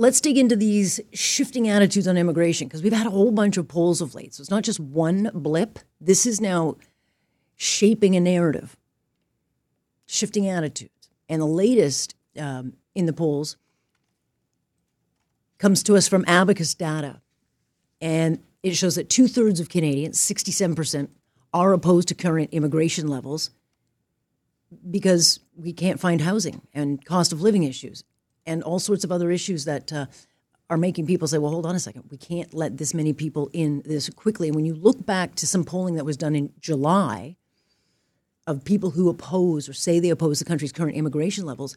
Let's dig into these shifting attitudes on immigration because we've had a whole bunch of polls of late. So it's not just one blip. This is now shaping a narrative, shifting attitudes. And the latest um, in the polls comes to us from Abacus data. And it shows that two thirds of Canadians, 67%, are opposed to current immigration levels because we can't find housing and cost of living issues and all sorts of other issues that uh, are making people say, well, hold on a second, we can't let this many people in this quickly. And when you look back to some polling that was done in July of people who oppose or say they oppose the country's current immigration levels,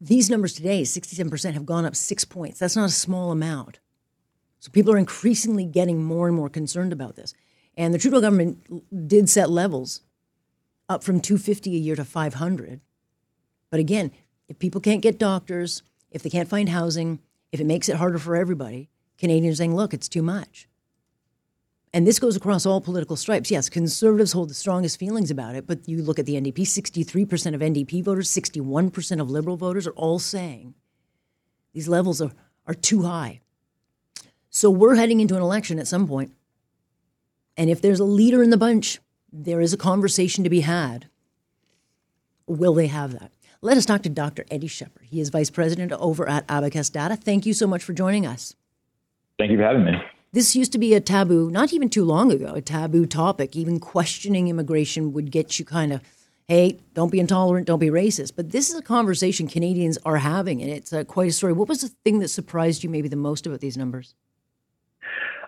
these numbers today, 67%, have gone up six points. That's not a small amount. So people are increasingly getting more and more concerned about this. And the Trudeau government did set levels up from 250 a year to 500. But again, if people can't get doctors, if they can't find housing, if it makes it harder for everybody, Canadians are saying, look, it's too much. And this goes across all political stripes. Yes, conservatives hold the strongest feelings about it, but you look at the NDP, 63% of NDP voters, 61% of Liberal voters are all saying these levels are, are too high. So we're heading into an election at some point. And if there's a leader in the bunch, there is a conversation to be had. Will they have that? Let us talk to Dr. Eddie Sheppard. He is Vice President over at Abacus Data. Thank you so much for joining us. Thank you for having me. This used to be a taboo, not even too long ago, a taboo topic. Even questioning immigration would get you kind of, hey, don't be intolerant, don't be racist. But this is a conversation Canadians are having, and it's uh, quite a story. What was the thing that surprised you maybe the most about these numbers?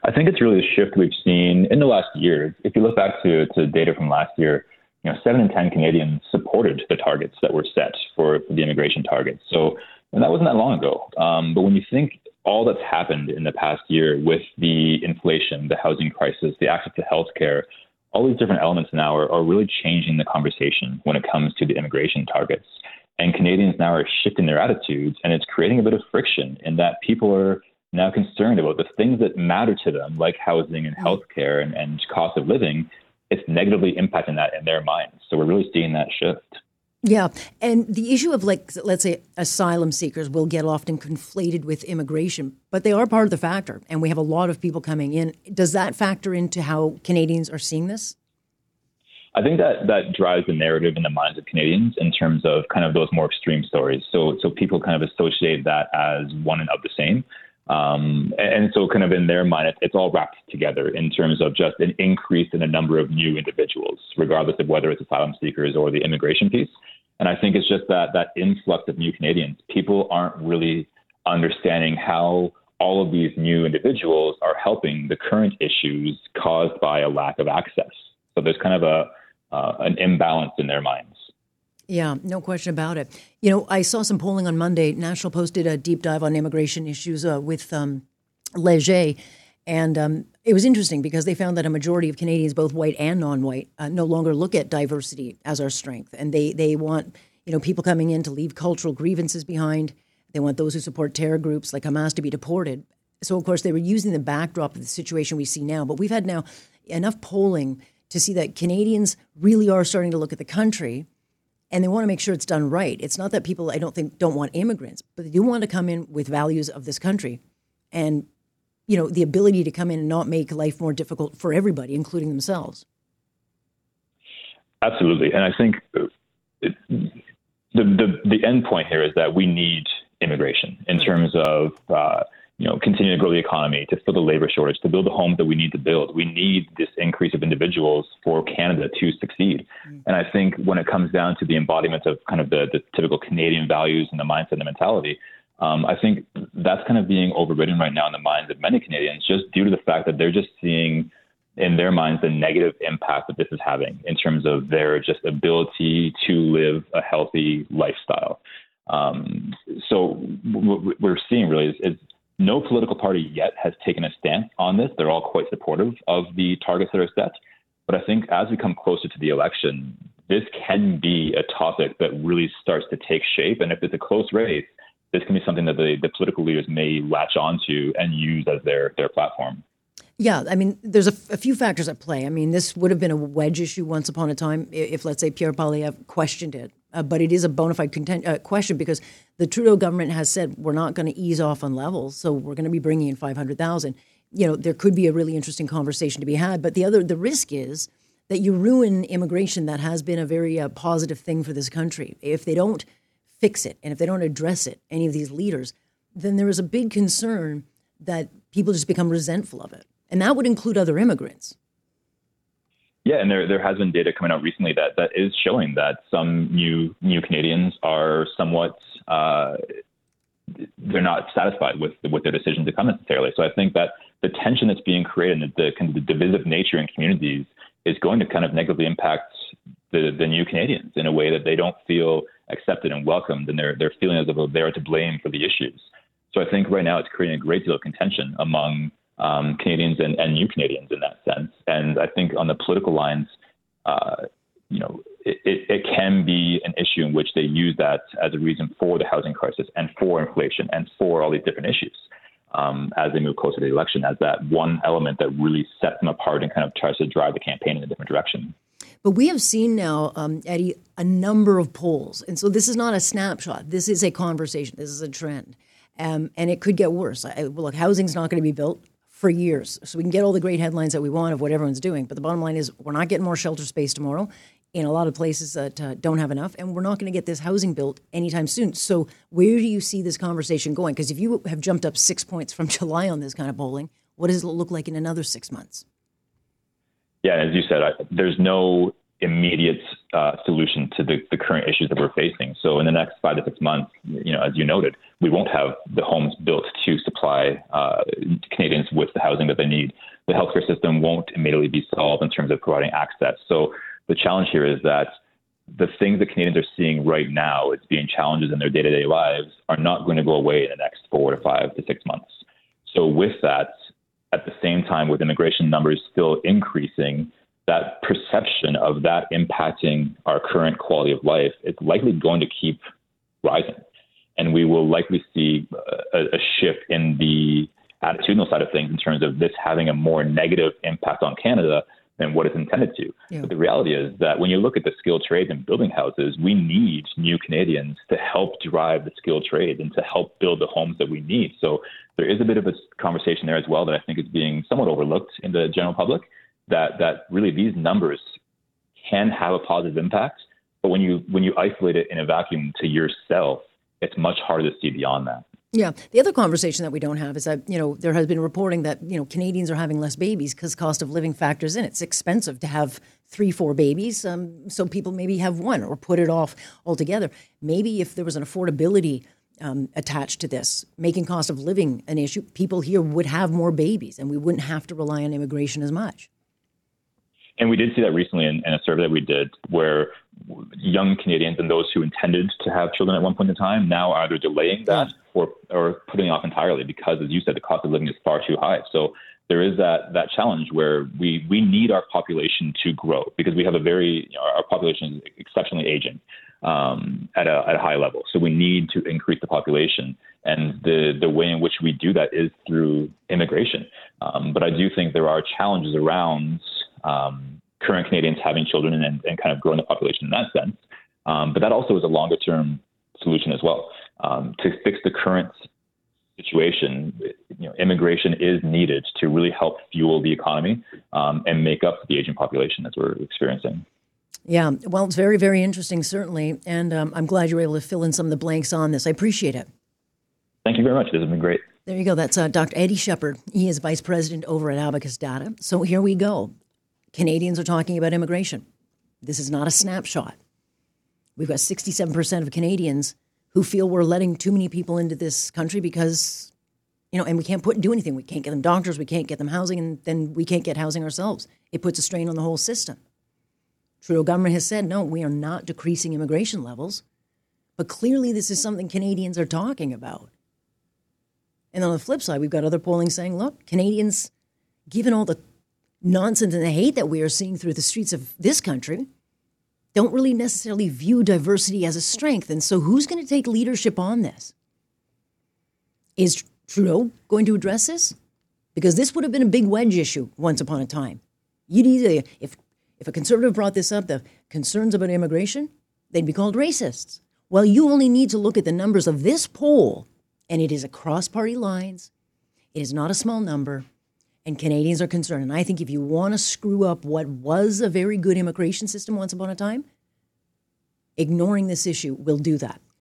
I think it's really a shift we've seen in the last year. If you look back to, to data from last year, you know, seven in 10 Canadians supported the targets that were set for, for the immigration targets. So and that wasn't that long ago. Um, but when you think all that's happened in the past year with the inflation, the housing crisis, the access to healthcare, all these different elements now are, are really changing the conversation when it comes to the immigration targets. And Canadians now are shifting their attitudes, and it's creating a bit of friction in that people are now concerned about the things that matter to them, like housing and healthcare and, and cost of living. It's negatively impacting that in their minds. So we're really seeing that shift. Yeah. And the issue of, like, let's say asylum seekers will get often conflated with immigration, but they are part of the factor. And we have a lot of people coming in. Does that factor into how Canadians are seeing this? I think that that drives the narrative in the minds of Canadians in terms of kind of those more extreme stories. So, so people kind of associate that as one and of the same. Um, and so, kind of in their mind, it's all wrapped together in terms of just an increase in the number of new individuals, regardless of whether it's asylum seekers or the immigration piece. And I think it's just that that influx of new Canadians. People aren't really understanding how all of these new individuals are helping the current issues caused by a lack of access. So there's kind of a uh, an imbalance in their minds. Yeah, no question about it. You know, I saw some polling on Monday. National Post did a deep dive on immigration issues uh, with um, Leger, and um, it was interesting because they found that a majority of Canadians, both white and non-white, uh, no longer look at diversity as our strength, and they they want you know people coming in to leave cultural grievances behind. They want those who support terror groups like Hamas to be deported. So of course they were using the backdrop of the situation we see now. But we've had now enough polling to see that Canadians really are starting to look at the country and they want to make sure it's done right. It's not that people I don't think don't want immigrants, but they do want to come in with values of this country and you know, the ability to come in and not make life more difficult for everybody, including themselves. Absolutely, and I think it, the the the end point here is that we need immigration in terms of. Uh, you know, continue to grow the economy, to fill the labor shortage, to build the homes that we need to build. We need this increase of individuals for Canada to succeed. Mm. And I think when it comes down to the embodiment of kind of the, the typical Canadian values and the mindset and the mentality, um, I think that's kind of being overridden right now in the minds of many Canadians, just due to the fact that they're just seeing in their minds the negative impact that this is having in terms of their just ability to live a healthy lifestyle. Um, so what we're seeing really is, is no political party yet has taken a stance on this. They're all quite supportive of the targets that are set. But I think as we come closer to the election, this can be a topic that really starts to take shape. And if it's a close race, this can be something that the, the political leaders may latch onto and use as their, their platform. Yeah, I mean, there's a, a, few factors at play. I mean, this would have been a wedge issue once upon a time if, let's say, Pierre Poilievre questioned it. Uh, but it is a bona fide content, uh, question because the Trudeau government has said we're not going to ease off on levels, so we're going to be bringing in 500,000. You know, there could be a really interesting conversation to be had. But the other, the risk is that you ruin immigration that has been a very uh, positive thing for this country. If they don't fix it and if they don't address it, any of these leaders, then there is a big concern that people just become resentful of it. And that would include other immigrants. Yeah, and there there has been data coming out recently that that is showing that some new new Canadians are somewhat uh, they're not satisfied with with their decision to come necessarily. So I think that the tension that's being created and the kind of the divisive nature in communities is going to kind of negatively impact the the new Canadians in a way that they don't feel accepted and welcomed, and they're they're feeling as though they're to blame for the issues. So I think right now it's creating a great deal of contention among um, Canadians and, and, new Canadians in that sense. And I think on the political lines, uh, you know, it, it, it, can be an issue in which they use that as a reason for the housing crisis and for inflation and for all these different issues. Um, as they move closer to the election, as that one element that really sets them apart and kind of tries to drive the campaign in a different direction. But we have seen now, um, Eddie, a number of polls. And so this is not a snapshot. This is a conversation. This is a trend. Um, and it could get worse. I, look, housing's not going to be built for years. So we can get all the great headlines that we want of what everyone's doing. But the bottom line is we're not getting more shelter space tomorrow in a lot of places that uh, don't have enough. And we're not going to get this housing built anytime soon. So where do you see this conversation going? Because if you have jumped up six points from July on this kind of polling, what does it look like in another six months? Yeah, as you said, I, there's no immediate uh, solution to the, the current issues that we're facing. So in the next five to six months, you know, as you noted, we won't have the homes built to supply uh, Canadians with the housing that they need. The healthcare system won't immediately be solved in terms of providing access. So the challenge here is that the things that Canadians are seeing right now as being challenges in their day-to-day lives are not going to go away in the next four to five to six months. So with that, at the same time, with immigration numbers still increasing, that perception of that impacting our current quality of life is likely going to keep rising. And we will likely see a, a shift in the attitudinal side of things in terms of this having a more negative impact on Canada than what it's intended to. Yeah. But the reality is that when you look at the skilled trades and building houses, we need new Canadians to help drive the skilled trades and to help build the homes that we need. So there is a bit of a conversation there as well that I think is being somewhat overlooked in the general public that that really these numbers can have a positive impact, but when you when you isolate it in a vacuum to yourself, it's much harder to see beyond that. Yeah. The other conversation that we don't have is that, you know, there has been reporting that, you know, Canadians are having less babies because cost of living factors in. It's expensive to have three, four babies. Um, so people maybe have one or put it off altogether. Maybe if there was an affordability um, attached to this, making cost of living an issue, people here would have more babies and we wouldn't have to rely on immigration as much. And we did see that recently in, in, a survey that we did where young Canadians and those who intended to have children at one point in time now are either delaying that or, or putting it off entirely because, as you said, the cost of living is far too high. So there is that, that challenge where we, we need our population to grow because we have a very, you know, our population is exceptionally aging um, at, a, at a high level. So we need to increase the population. And the, the way in which we do that is through immigration. Um, but I do think there are challenges around um, current Canadians having children and, and, kind of growing the population in that sense. Um, but that also is a longer term solution as well. Um, to fix the current situation, you know, immigration is needed to really help fuel the economy um, and make up for the aging population that we're experiencing. Yeah, well, it's very, very interesting, certainly. And um, I'm glad you were able to fill in some of the blanks on this. I appreciate it. Thank you very much. This has been great. There you go. That's uh, Dr. Eddie Sheppard. He is vice president over at Abacus Data. So here we go. Canadians are talking about immigration. This is not a snapshot. We've got 67% of Canadians who feel we're letting too many people into this country because, you know, and we can't put do anything. We can't get them doctors, we can't get them housing, and then we can't get housing ourselves. It puts a strain on the whole system. Trudeau government has said, no, we are not decreasing immigration levels. But clearly, this is something Canadians are talking about. And on the flip side, we've got other polling saying, look, Canadians, given all the nonsense and the hate that we are seeing through the streets of this country, don't really necessarily view diversity as a strength. And so, who's going to take leadership on this? Is Trudeau going to address this? Because this would have been a big wedge issue once upon a time. You'd either, if, if a conservative brought this up, the concerns about immigration, they'd be called racists. Well, you only need to look at the numbers of this poll, and it is across party lines. It is not a small number, and Canadians are concerned. And I think if you want to screw up what was a very good immigration system once upon a time, ignoring this issue will do that.